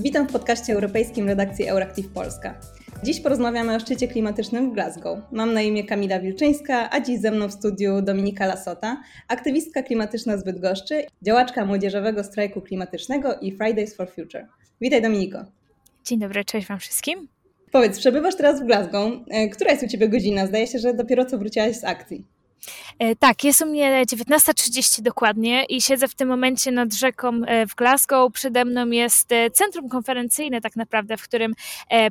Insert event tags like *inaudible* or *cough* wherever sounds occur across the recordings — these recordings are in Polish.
Witam w podcaście europejskim redakcji Euractiv Polska. Dziś porozmawiamy o szczycie klimatycznym w Glasgow. Mam na imię Kamila Wilczyńska, a dziś ze mną w studiu Dominika Lasota, aktywistka klimatyczna z Bydgoszczy, działaczka młodzieżowego strajku klimatycznego i Fridays for Future. Witaj Dominiko. Dzień dobry, cześć Wam wszystkim. Powiedz, przebywasz teraz w Glasgow. E, która jest u Ciebie godzina? Zdaje się, że dopiero co wróciłaś z akcji. E, tak, jest u mnie 19.30 dokładnie i siedzę w tym momencie nad rzeką e, w Glasgow. Przede mną jest e, centrum konferencyjne tak naprawdę, w którym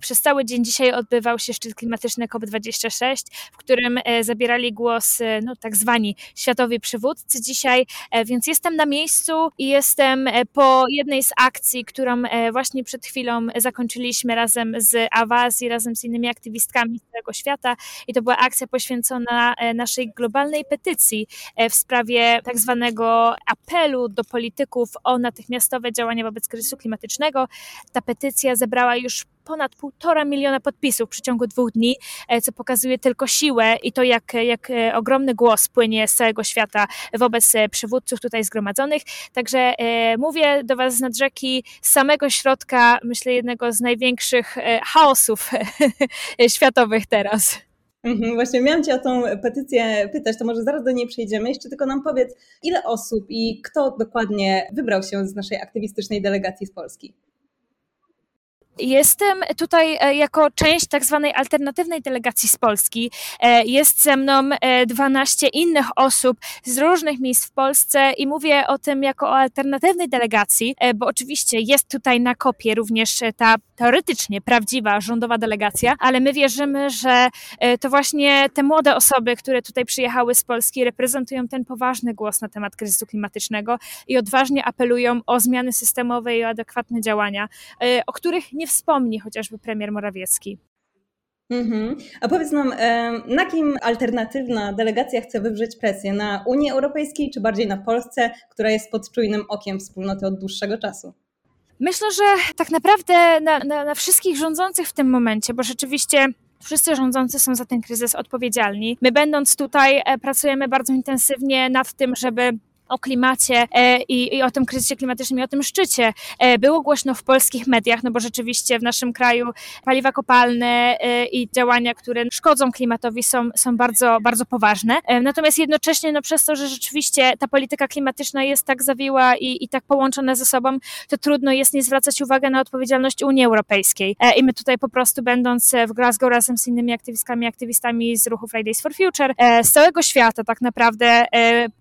przez cały dzień dzisiaj odbywał się szczyt klimatyczny COP26, w którym zabierali głos no, tak zwani światowi przywódcy dzisiaj, więc jestem na miejscu i jestem po jednej z akcji, którą właśnie przed chwilą zakończyliśmy razem z Awazji, razem z innymi aktywistkami z całego świata i to była akcja poświęcona naszej globalnej globalnej petycji e, w sprawie tak zwanego apelu do polityków o natychmiastowe działania wobec kryzysu klimatycznego. Ta petycja zebrała już ponad półtora miliona podpisów w przeciągu dwóch dni, e, co pokazuje tylko siłę i to, jak, jak e, ogromny głos płynie z całego świata wobec przywódców tutaj zgromadzonych. Także mówię do Was z nad rzeki, z samego środka, myślę, jednego z największych chaosów *laughs* światowych teraz. Mhm, właśnie miałam Cię o tą petycję pytać, to może zaraz do niej przejdziemy. Jeszcze tylko nam powiedz, ile osób i kto dokładnie wybrał się z naszej aktywistycznej delegacji z Polski? Jestem tutaj e, jako część tak zwanej alternatywnej delegacji z Polski. E, jest ze mną 12 e, innych osób z różnych miejsc w Polsce i mówię o tym jako o alternatywnej delegacji, bo oczywiście jest tutaj na kopie również ta teoretycznie prawdziwa rządowa delegacja, ale my wierzymy, że to właśnie te młode osoby, które tutaj przyjechały z Polski, reprezentują ten poważny głos na temat kryzysu klimatycznego i odważnie apelują o zmiany systemowe i o adekwatne działania, o których nie wspomni chociażby premier Morawiecki. Mhm. A powiedz nam, na kim alternatywna delegacja chce wywrzeć presję? Na Unii Europejskiej czy bardziej na Polsce, która jest pod czujnym okiem wspólnoty od dłuższego czasu? Myślę, że tak naprawdę na, na, na wszystkich rządzących w tym momencie, bo rzeczywiście Wszyscy rządzący są za ten kryzys odpowiedzialni. My, będąc tutaj, e, pracujemy bardzo intensywnie nad tym, żeby o klimacie e, i, i, o tym kryzysie klimatycznym i o tym szczycie e, było głośno w polskich mediach, no bo rzeczywiście w naszym kraju paliwa kopalne e, i działania, które szkodzą klimatowi są, są bardzo, bardzo poważne. Natomiast jednocześnie no przez to, że rzeczywiście ta polityka klimatyczna jest tak zawiła i, i tak połączona ze sobą, to trudno jest nie zwracać uwagi na odpowiedzialność Unii Europejskiej. I my tutaj po prostu będąc w Glasgow razem z innymi aktywistkami, aktywistami z ruchu Fridays for Future, z całego świata tak naprawdę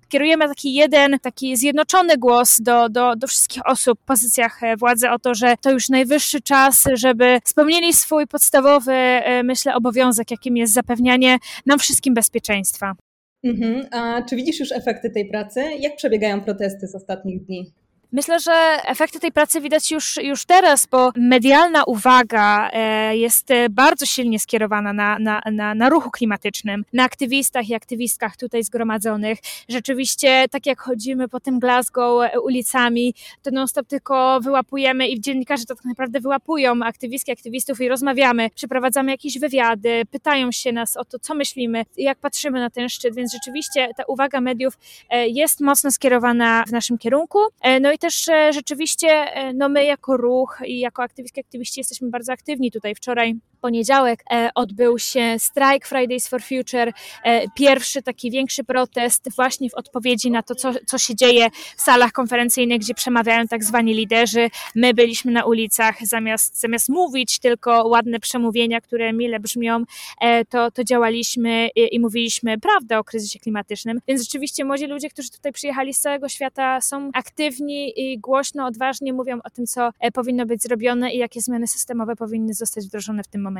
kierujemy taki jeden, taki zjednoczony głos do, do, do wszystkich osób w pozycjach e, władzy o to, że to już najwyższy czas, żeby spełnili swój podstawowy, e, myślę, obowiązek, jakim jest zapewnianie nam wszystkim bezpieczeństwa. Mhm. A czy widzisz już efekty tej pracy? Jak przebiegają protesty z ostatnich dni? Myślę, że efekty tej pracy widać już, już teraz, bo medialna uwaga e, jest bardzo silnie skierowana na, na, na, na ruchu klimatycznym, na aktywistach i aktywistkach tutaj zgromadzonych. Rzeczywiście, tak jak chodzimy po tym Glasgow e, ulicami, to non-stop tylko wyłapujemy i dziennikarze to tak naprawdę wyłapują aktywistki, aktywistów i rozmawiamy, przeprowadzamy jakieś wywiady, pytają się nas o to, co myślimy, jak patrzymy na ten szczyt, więc rzeczywiście ta uwaga mediów e, jest mocno skierowana w naszym kierunku. No i też rzeczywiście e, no my jako ruch i jako aktywistki, aktywiści jesteśmy bardzo aktywni tutaj. Wczoraj poniedziałek e, odbył się strajk Fridays for Future, e, pierwszy taki większy protest właśnie w odpowiedzi na to, co, co się dzieje w salach konferencyjnych, gdzie przemawiają tak zwani liderzy. My byliśmy na ulicach, zamiast, zamiast mówić tylko ładne przemówienia, które mile brzmią, to, to działaliśmy i, i mówiliśmy prawdę o kryzysie klimatycznym. Więc rzeczywiście młodzi ludzie, którzy tutaj przyjechali z całego świata są aktywni i głośno, odważnie mówią o tym, co e, powinno być zrobione i jakie zmiany systemowe powinny zostać wdrożone w tym momencie.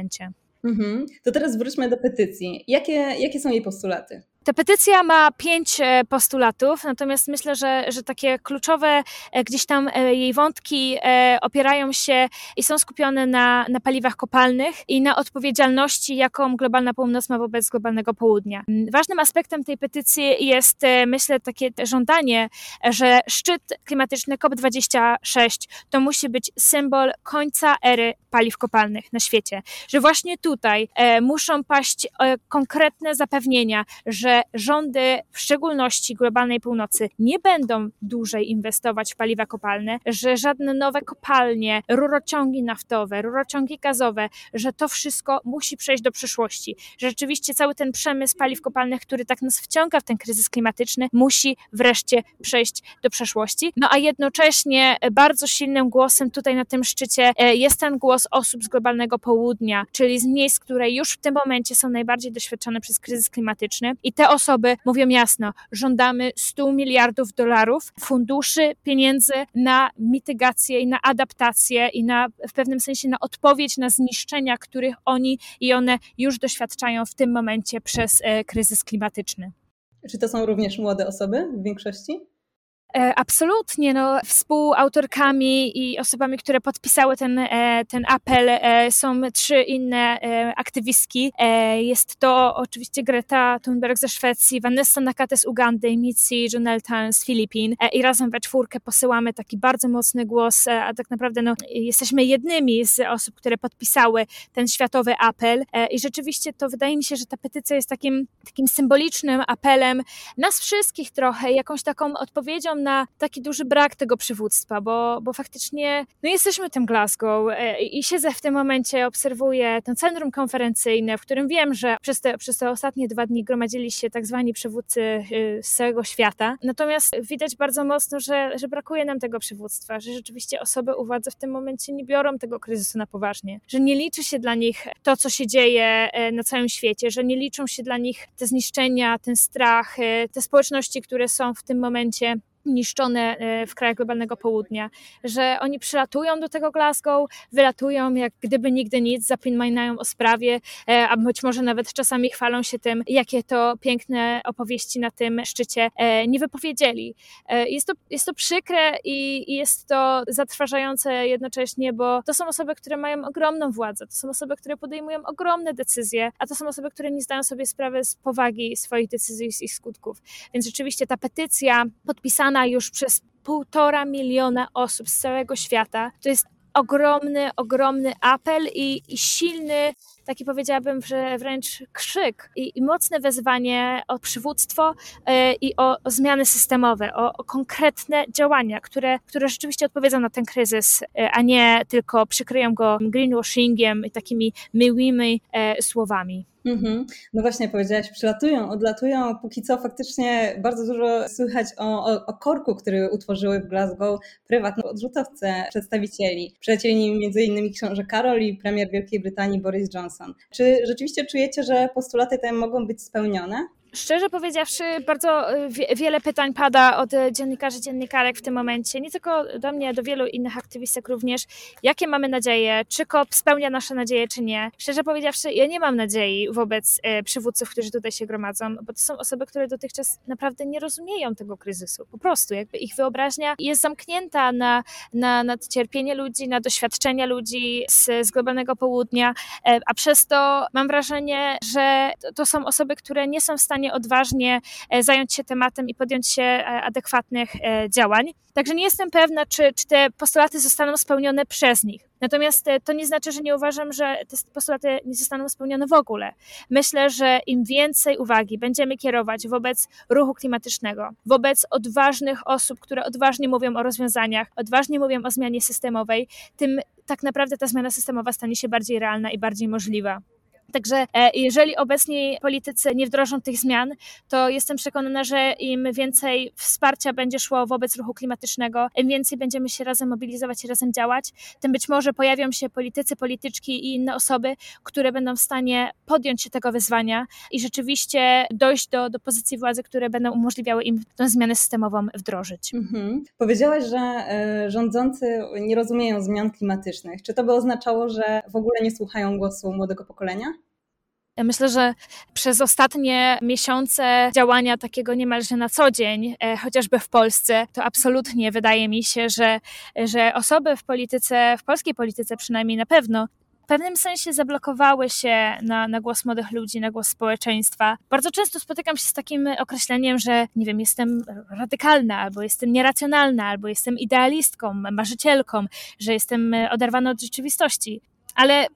Mhm. To teraz wróćmy do petycji. Jakie, jakie są jej postulaty? Ta petycja ma pięć e, postulatów, natomiast myślę, że, że takie kluczowe e, gdzieś tam e, jej wątki opierają się i są skupione na, na paliwach kopalnych i na odpowiedzialności, jaką globalna północ ma wobec globalnego południa. Mm, ważnym aspektem tej petycji jest, myślę, takie żądanie, że szczyt klimatyczny COP26 to musi być symbol końca ery paliw kopalnych na świecie. Że właśnie tutaj muszą paść konkretne zapewnienia, że że rządy, w szczególności globalnej północy, nie będą dłużej inwestować w paliwa kopalne, że żadne nowe kopalnie, rurociągi naftowe, rurociągi gazowe, że to wszystko musi przejść do przyszłości. Że rzeczywiście cały ten przemysł paliw kopalnych, który tak nas wciąga w ten kryzys klimatyczny, musi wreszcie przejść do przeszłości. No a jednocześnie bardzo silnym głosem tutaj na tym szczycie e, jest ten głos osób z globalnego południa, czyli z miejsc, które już w tym momencie są najbardziej doświadczone przez kryzys klimatyczny. I te osoby mówią jasno, żądamy 100 miliardów dolarów funduszy, pieniędzy na mitygację i na adaptację i na w pewnym sensie na odpowiedź na zniszczenia, których oni i one już doświadczają w tym momencie przez e, kryzys klimatyczny. Czy to są również młode osoby w większości? E, absolutnie, no, współautorkami i osobami, które podpisały ten, e, ten apel e, są trzy inne aktywistki. Jest to oczywiście Greta Thunberg ze Szwecji, Vanessa Nakate z Ugandy, Mitzi Joneltan z Filipin i razem we czwórkę posyłamy taki bardzo mocny głos, a tak naprawdę no, jesteśmy jednymi z osób, które podpisały ten światowy apel i rzeczywiście to wydaje mi się, że ta petycja jest takim, takim symbolicznym apelem nas wszystkich trochę, jakąś taką odpowiedzią na taki duży brak tego przywództwa, bo, bo faktycznie no jesteśmy tym Glasgow e, i siedzę w tym momencie, obserwuję ten centrum konferencyjne, w którym wiem, że przez te, przez te ostatnie dwa dni gromadzili się tak zwani przywódcy y, z całego świata. Natomiast widać bardzo mocno, że, że brakuje nam tego przywództwa, że rzeczywiście osoby u władzy w tym momencie nie biorą tego kryzysu na poważnie, że nie liczy się dla nich to, co się dzieje e, na całym świecie, że nie liczą się dla nich te zniszczenia, ten strach, e, te społeczności, które są w tym momencie niszczone e, w krajach globalnego południa, że oni przylatują do tego Glasgow, wylatują jak gdyby nigdy nic, zapominają o sprawie, e, a być może nawet czasami chwalą się tym, jakie to piękne opowieści na tym szczycie e, nie wypowiedzieli. Jest to, jest to przykre i jest to zatrważające jednocześnie, bo to są osoby, które mają ogromną władzę, to są osoby, które podejmują ogromne decyzje, a to są osoby, które nie zdają sobie sprawy z powagi swoich decyzji i skutków. Więc rzeczywiście ta petycja podpisana już przez półtora miliona osób z całego świata. To jest ogromny, ogromny apel i, i silny, taki powiedziałabym, że wręcz krzyk i, i mocne wezwanie o przywództwo yy, i o, o, zmiany systemowe, o, o, konkretne działania, które, które rzeczywiście odpowiedzą na ten kryzys, yy, a nie tylko przykryją go greenwashingiem i takimi miłymi yy, słowami. Mhm. No właśnie, powiedziałaś, przylatują, odlatują. Póki co faktycznie bardzo dużo słychać o, o, o korku, który utworzyły w Glasgow prywatne odrzutowce przedstawicieli. Przylecieli nim innymi książę Karol i premier Wielkiej Brytanii Boris Johnson. Czy rzeczywiście czujecie, że postulaty te mogą być spełnione? Szczerze powiedziawszy, bardzo y, wiele pytań pada od dziennikarzy, dziennikarek w tym momencie, nie tylko do mnie, do wielu innych aktywistek również. Jakie mamy nadzieje? Czy COP spełnia nasze nadzieje, czy nie? Szczerze powiedziawszy, ja nie mam nadziei wobec y, przywódców, którzy tutaj się gromadzą, bo to są osoby, które dotychczas naprawdę nie rozumieją tego kryzysu. Po prostu, jakby ich wyobraźnia jest zamknięta na, na, na cierpienie ludzi, na doświadczenia ludzi z, z globalnego południa, e, a przez to mam wrażenie, że to, to są osoby, które nie są w stanie odważnie e, zająć się tematem i podjąć się e, adekwatnych e, działań. Także nie jestem pewna, czy, czy te postulaty zostaną spełnione przez nich. Natomiast to nie znaczy, że nie uważam, że te postulaty nie zostaną spełnione w ogóle. Myślę, że im więcej uwagi będziemy kierować wobec ruchu klimatycznego, wobec odważnych osób, które odważnie mówią o rozwiązaniach, odważnie mówią o zmianie systemowej, tym tak naprawdę ta zmiana systemowa stanie się bardziej realna i bardziej możliwa. Także e, jeżeli obecni politycy nie wdrożą tych zmian, to jestem przekonana, że im więcej wsparcia będzie szło wobec ruchu klimatycznego, im więcej będziemy się razem mobilizować i razem działać, tym być może pojawią się politycy, polityczki i inne osoby, które będą w stanie podjąć się tego wyzwania i rzeczywiście dojść do, do pozycji władzy, które będą umożliwiały im tę zmianę systemową wdrożyć. Mhm. Powiedziałaś, że y, rządzący nie rozumieją zmian klimatycznych. Czy to by oznaczało, że w ogóle nie słuchają głosu młodego pokolenia? Myślę, że przez ostatnie miesiące działania takiego niemalże na co dzień, e, chociażby w Polsce, to absolutnie wydaje mi się, że, że osoby w polityce, w polskiej polityce przynajmniej na pewno, w pewnym sensie zablokowały się na, na głos młodych ludzi, na głos społeczeństwa. Bardzo często spotykam się z takim określeniem, że nie wiem, jestem radykalna, albo jestem nieracjonalna, albo jestem idealistką, marzycielką, że jestem oderwana od rzeczywistości. Ale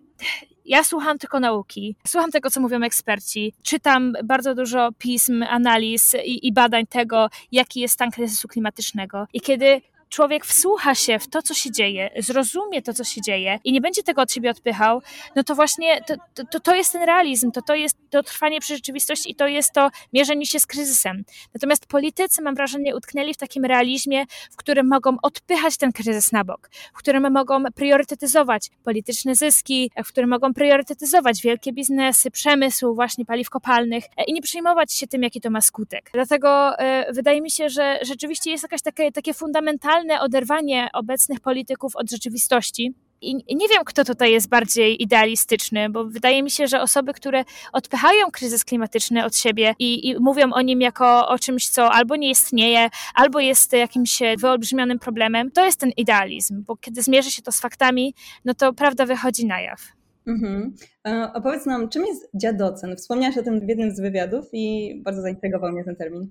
ja słucham tylko nauki, słucham tego, co mówią eksperci, czytam bardzo dużo pism, analiz i, i badań tego, jaki jest stan kryzysu klimatycznego. I kiedy człowiek wsłucha się w to, co się dzieje, zrozumie to, co się dzieje i nie będzie tego od siebie odpychał, no to właśnie to, to, to jest ten realizm, to, to jest to trwanie przy rzeczywistości i to jest to mierzenie się z kryzysem. Natomiast politycy, mam wrażenie, utknęli w takim realizmie, w którym mogą odpychać ten kryzys na bok, w którym mogą priorytetyzować polityczne zyski, w którym mogą priorytetyzować wielkie biznesy, przemysł właśnie paliw kopalnych e, i nie przejmować się tym, jaki to ma skutek. Dlatego y, wydaje mi się, że rzeczywiście jest jakaś takie, takie fundamentalne totalne oderwanie obecnych polityków od rzeczywistości. I nie wiem, kto tutaj jest bardziej idealistyczny, bo wydaje mi się, że osoby, które odpychają kryzys klimatyczny od siebie i, i, mówią o nim jako o czymś, co albo nie istnieje, albo jest jakimś wyolbrzymionym problemem, to jest ten idealizm, bo kiedy zmierzy się to z faktami, no to prawda wychodzi na jaw. Mhm. E, opowiedz nam, czym jest dziadocen? Wspomniałaś o tym w jednym z wywiadów i bardzo zaintrygował mnie ten termin.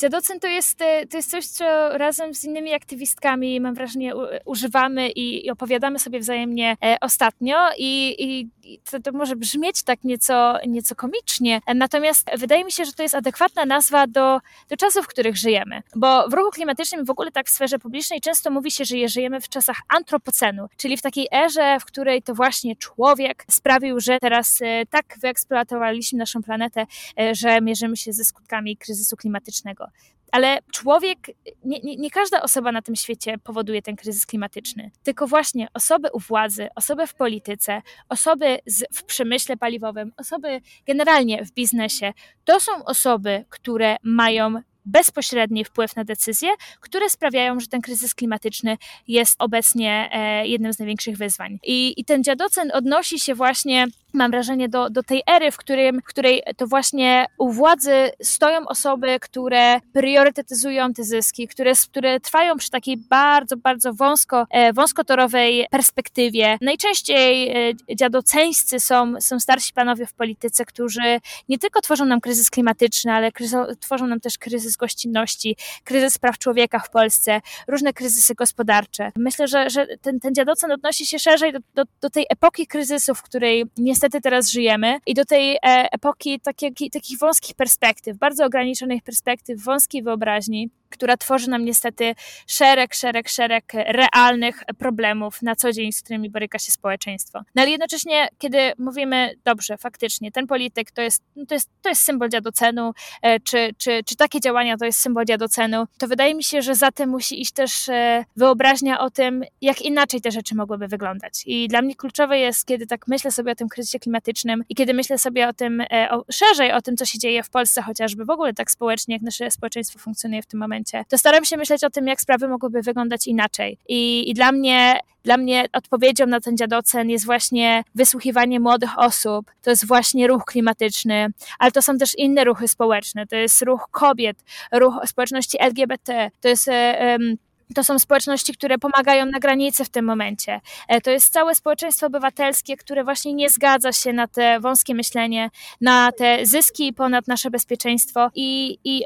Dziadocen to jest, e, to jest coś, co razem z innymi aktywistkami, mam wrażenie, używamy i, i opowiadamy sobie wzajemnie e, ostatnio i, i to, to, może brzmieć tak nieco, nieco komicznie, natomiast wydaje mi się, że to jest adekwatna nazwa do, do czasów, w których żyjemy. Bo w ruchu klimatycznym w ogóle tak w sferze publicznej często mówi się, że żyjemy w czasach antropocenu, czyli w takiej erze, w której to właśnie człowiek sprawił, że teraz e, tak wyeksploatowaliśmy naszą planetę, że mierzymy się ze skutkami kryzysu klimatycznego. Ale człowiek, nie, nie, nie, każda osoba na tym świecie powoduje ten kryzys klimatyczny, tylko właśnie osoby u władzy, osoby w polityce, osoby z, w przemyśle paliwowym, osoby generalnie w biznesie. To są osoby, które mają bezpośredni wpływ na decyzje, które sprawiają, że ten kryzys klimatyczny jest obecnie e, jednym z największych wyzwań. I, i ten dziadocen odnosi się właśnie mam wrażenie, do, do tej ery, w, którym, w której to właśnie u władzy stoją osoby, które priorytetyzują te zyski, które, które trwają przy takiej bardzo, bardzo wąsko, e, wąskotorowej perspektywie. Najczęściej e, dziadoceńscy są, są starsi panowie w polityce, którzy nie tylko tworzą nam kryzys klimatyczny, ale tworzą nam też kryzys gościnności, kryzys praw człowieka w Polsce, różne kryzysy gospodarcze. Myślę, że, że ten, ten dziadocen odnosi się szerzej do, do, do tej epoki kryzysu, w której niestety teraz żyjemy i do tej e, epoki takich wąskich perspektyw, bardzo ograniczonych perspektyw, wąskiej wyobraźni, która tworzy nam niestety szereg, szereg, szereg realnych problemów na co dzień, z którymi boryka się społeczeństwo. No ale jednocześnie, kiedy mówimy, dobrze, faktycznie, ten polityk to jest, no to jest, to jest symbol dziadocenu, e, czy, czy, czy takie działania to jest symbol dziadocenu, to wydaje mi się, że za tym musi iść też e, wyobraźnia o tym, jak inaczej te rzeczy mogłyby wyglądać. I dla mnie kluczowe jest, kiedy tak myślę sobie o tym kryzysie klimatycznym i kiedy myślę sobie o tym e, o, szerzej, o tym, co się dzieje w Polsce chociażby, w ogóle tak społecznie, jak nasze społeczeństwo funkcjonuje w tym momencie, momencie, to staram się myśleć o tym, jak sprawy mogłyby wyglądać inaczej. I, i dla mnie dla mnie odpowiedzią na ten dziadocen jest właśnie wysłuchiwanie młodych osób, to jest właśnie ruch klimatyczny, ale to są też inne ruchy społeczne, to jest ruch kobiet, ruch społeczności LGBT, to jest um, to są społeczności, które pomagają na granicy w tym momencie. E, to jest całe społeczeństwo obywatelskie, które właśnie nie zgadza się na te wąskie myślenie, na te zyski ponad nasze bezpieczeństwo i, i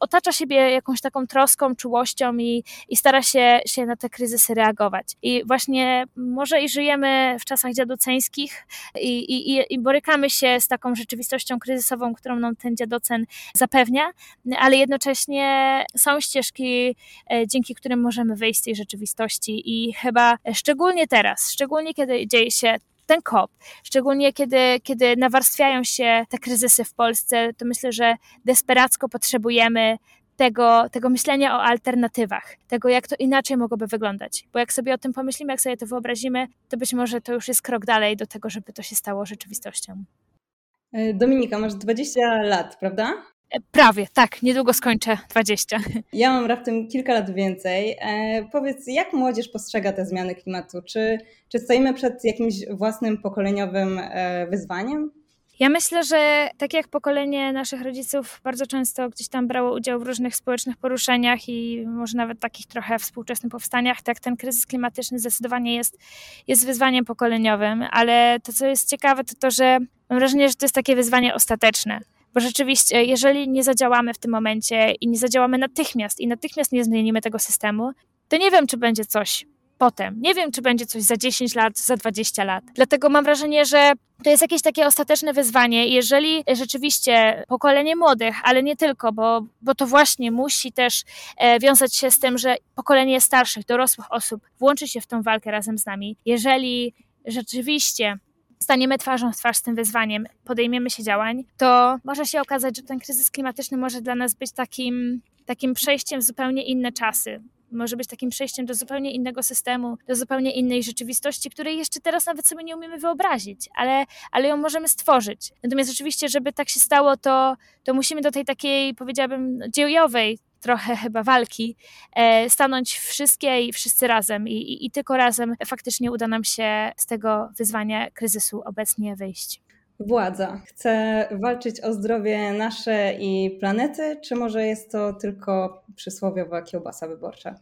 otacza siebie jakąś taką troską, czułością i, i stara się, się na te kryzysy reagować. I właśnie może i żyjemy w czasach dziadoceńskich i, i, i borykamy się z taką rzeczywistością kryzysową, którą nam ten dziadocen zapewnia, ale jednocześnie są ścieżki, e, dzięki którym możemy wyjść z tej rzeczywistości i chyba szczególnie teraz, szczególnie kiedy dzieje się ten kop, szczególnie kiedy, kiedy nawarstwiają się te kryzysy w Polsce, to myślę, że desperacko potrzebujemy tego, tego myślenia o alternatywach, tego jak to inaczej mogłoby wyglądać. Bo jak sobie o tym pomyślimy, jak sobie to wyobrazimy, to być może to już jest krok dalej do tego, żeby to się stało rzeczywistością. Dominika, masz 20 lat, prawda? Prawie, tak, niedługo skończę 20. *laughs* Ja mam raptem kilka lat więcej. E, powiedz, jak młodzież postrzega te zmiany klimatu? Czy, czy stoimy przed jakimś własnym pokoleniowym e, wyzwaniem? Ja myślę, że tak jak pokolenie naszych rodziców bardzo często gdzieś tam brało udział w różnych społecznych poruszeniach i może nawet takich trochę współczesnych powstaniach, tak ten kryzys klimatyczny zdecydowanie jest, jest wyzwaniem pokoleniowym, ale to co jest ciekawe to to, że mam wrażenie, że to jest takie wyzwanie ostateczne bo rzeczywiście, jeżeli nie zadziałamy w tym momencie i nie zadziałamy natychmiast i natychmiast nie zmienimy tego systemu, to nie wiem, czy będzie coś potem. Nie wiem, czy będzie coś za 10 lat, za 20 lat. Dlatego mam wrażenie, że to jest jakieś takie ostateczne wyzwanie. Jeżeli rzeczywiście pokolenie młodych, ale nie tylko, bo, bo to właśnie musi też e, wiązać się z tym, że pokolenie starszych, dorosłych osób włączy się w tą walkę razem z nami. Jeżeli rzeczywiście staniemy twarzą w twarz z tym wyzwaniem, podejmiemy się działań, to może się okazać, że ten kryzys klimatyczny może dla nas być takim, takim przejściem w zupełnie inne czasy. Może być takim przejściem do zupełnie innego systemu, do zupełnie innej rzeczywistości, której jeszcze teraz nawet sobie nie umiemy wyobrazić, ale, ale ją możemy stworzyć. Natomiast oczywiście, żeby tak się stało, to, to musimy do tej takiej, powiedziałabym, dziejowej trochę chyba walki, e, stanąć wszystkie i wszyscy razem i, i, i tylko razem faktycznie uda nam się z tego wyzwania kryzysu obecnie wyjść. Władza chce walczyć o zdrowie nasze i planety, czy może jest to tylko przysłowiowa kiełbasa wyborcza?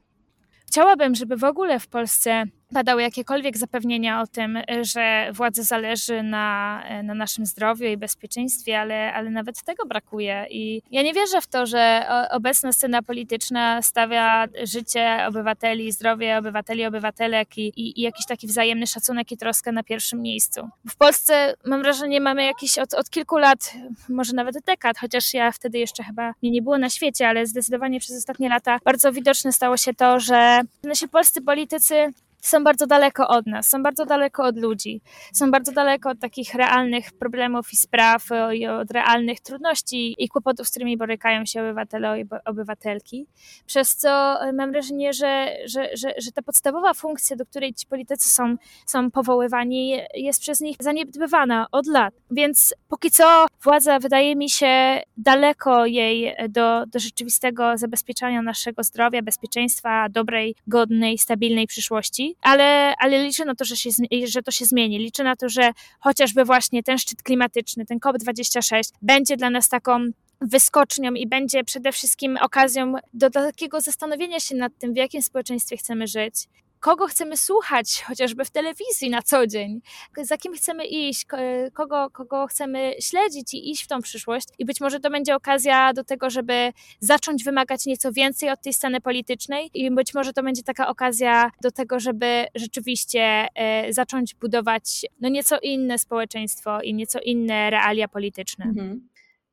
Chciałabym, żeby w ogóle w Polsce padały jakiekolwiek zapewnienia o tym, że władzy zależy na, na naszym zdrowiu i bezpieczeństwie, ale, ale nawet tego brakuje. I ja nie wierzę w to, że obecna scena polityczna stawia życie obywateli, zdrowie obywateli, obywatelek i, i, i jakiś taki wzajemny szacunek i troskę na pierwszym miejscu. W Polsce mam wrażenie, mamy jakiś od, od kilku lat, może nawet dekad, chociaż ja wtedy jeszcze chyba mnie nie było na świecie, ale zdecydowanie przez ostatnie lata bardzo widoczne stało się to, że nasi polscy politycy są bardzo daleko od nas, są bardzo daleko od ludzi, są bardzo daleko od takich realnych problemów i spraw i od realnych trudności i kłopotów, z którymi borykają się obywatele i obywatelki. Przez co mam wrażenie, że, że, że, że ta podstawowa funkcja, do której ci politycy są, są powoływani, jest przez nich zaniedbywana od lat. Więc póki co władza wydaje mi się daleko jej do, do rzeczywistego zabezpieczania naszego zdrowia, bezpieczeństwa, dobrej, godnej, stabilnej przyszłości ale, ale liczę na to, że, się, że to się zmieni. Liczę na to, że chociażby właśnie ten szczyt klimatyczny, ten COP26 będzie dla nas taką wyskocznią i będzie przede wszystkim okazją do takiego zastanowienia się nad tym, w jakim społeczeństwie chcemy żyć, kogo chcemy słuchać, chociażby w telewizji na co dzień, za kim chcemy iść, kogo, kogo chcemy śledzić i iść w tą przyszłość. I być może to będzie okazja do tego, żeby zacząć wymagać nieco więcej od tej sceny politycznej, i być może to będzie taka okazja do tego, żeby rzeczywiście e, zacząć budować no nieco inne społeczeństwo i nieco inne realia polityczne. Mhm.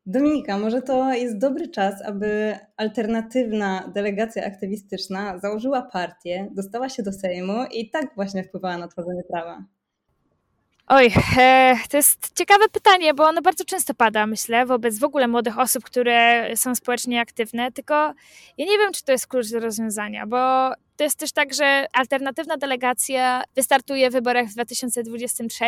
Dominika, może to jest dobry czas, aby alternatywna delegacja aktywistyczna założyła partię, dostała się do Sejmu i tak właśnie wpływała na tworzenie prawa. Oj, e, to jest ciekawe pytanie, bo ono bardzo często pada, myślę, wobec w ogóle młodych osób, które są społecznie aktywne, tylko ja nie wiem, czy to jest klucz do rozwiązania, bo to jest też tak, że alternatywna delegacja wystartuje w wyborach w 2023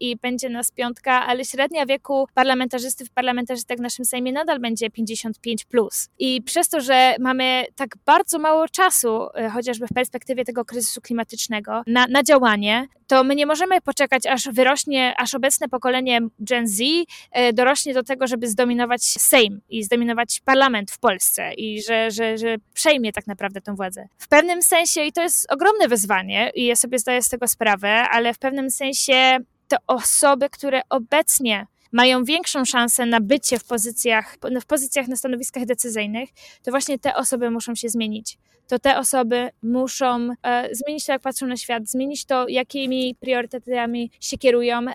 i będzie nas piątka, ale średnia wieku parlamentarzystów, parlamentarzystek w naszym Sejmie nadal będzie 55. Plus. I przez to, że mamy tak bardzo mało czasu, e, chociażby w perspektywie tego kryzysu klimatycznego, na, na działanie, to my nie możemy poczekać, aż wyrośnie, aż obecne pokolenie Gen Z e, dorośnie do tego, żeby zdominować Sejm i zdominować parlament w Polsce i że, że, że przejmie tak naprawdę tę władzę. W pewnym sensie, i to jest ogromne wyzwanie, i ja sobie zdaję z tego sprawę, ale w pewnym sensie te osoby, które obecnie mają większą szansę na bycie w pozycjach, w pozycjach na stanowiskach decyzyjnych, to właśnie te osoby muszą się zmienić. To te osoby muszą e, zmienić to, jak patrzą na świat, zmienić to, jakimi priorytetami się kierują, e,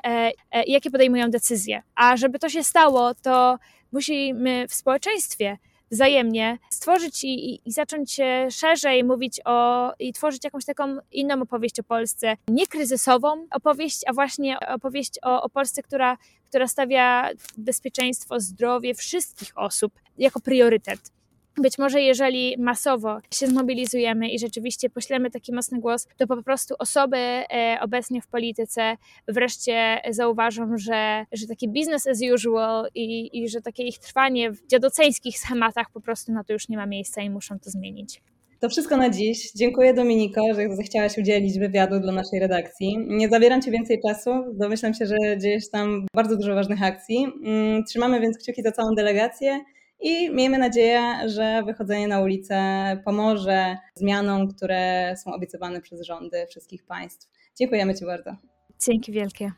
e, jakie podejmują decyzje. A żeby to się stało, to musimy w społeczeństwie wzajemnie stworzyć i, i, i zacząć szerzej mówić o i tworzyć jakąś taką inną opowieść o Polsce. Nie kryzysową opowieść, a właśnie opowieść o, o Polsce, która, która stawia bezpieczeństwo, zdrowie wszystkich osób jako priorytet. Być może jeżeli masowo się zmobilizujemy i rzeczywiście poślemy taki mocny głos, to po prostu osoby e, obecnie w polityce wreszcie zauważą, że, że taki business as usual i, i że takie ich trwanie w dziadoceńskich schematach po prostu na to już nie ma miejsca i muszą to zmienić. To wszystko na dziś. Dziękuję Dominiko, że zechciałaś udzielić wywiadu dla naszej redakcji. Nie zabieram Ci więcej czasu. Domyślam się, że dzieje się tam bardzo dużo ważnych akcji. Mm, trzymamy więc kciuki za całą delegację i miejmy nadzieję, że wychodzenie na ulicę pomoże zmianom, które są obiecywane przez rządy wszystkich państw. Dziękujemy Ci bardzo. Dzięki wielkie.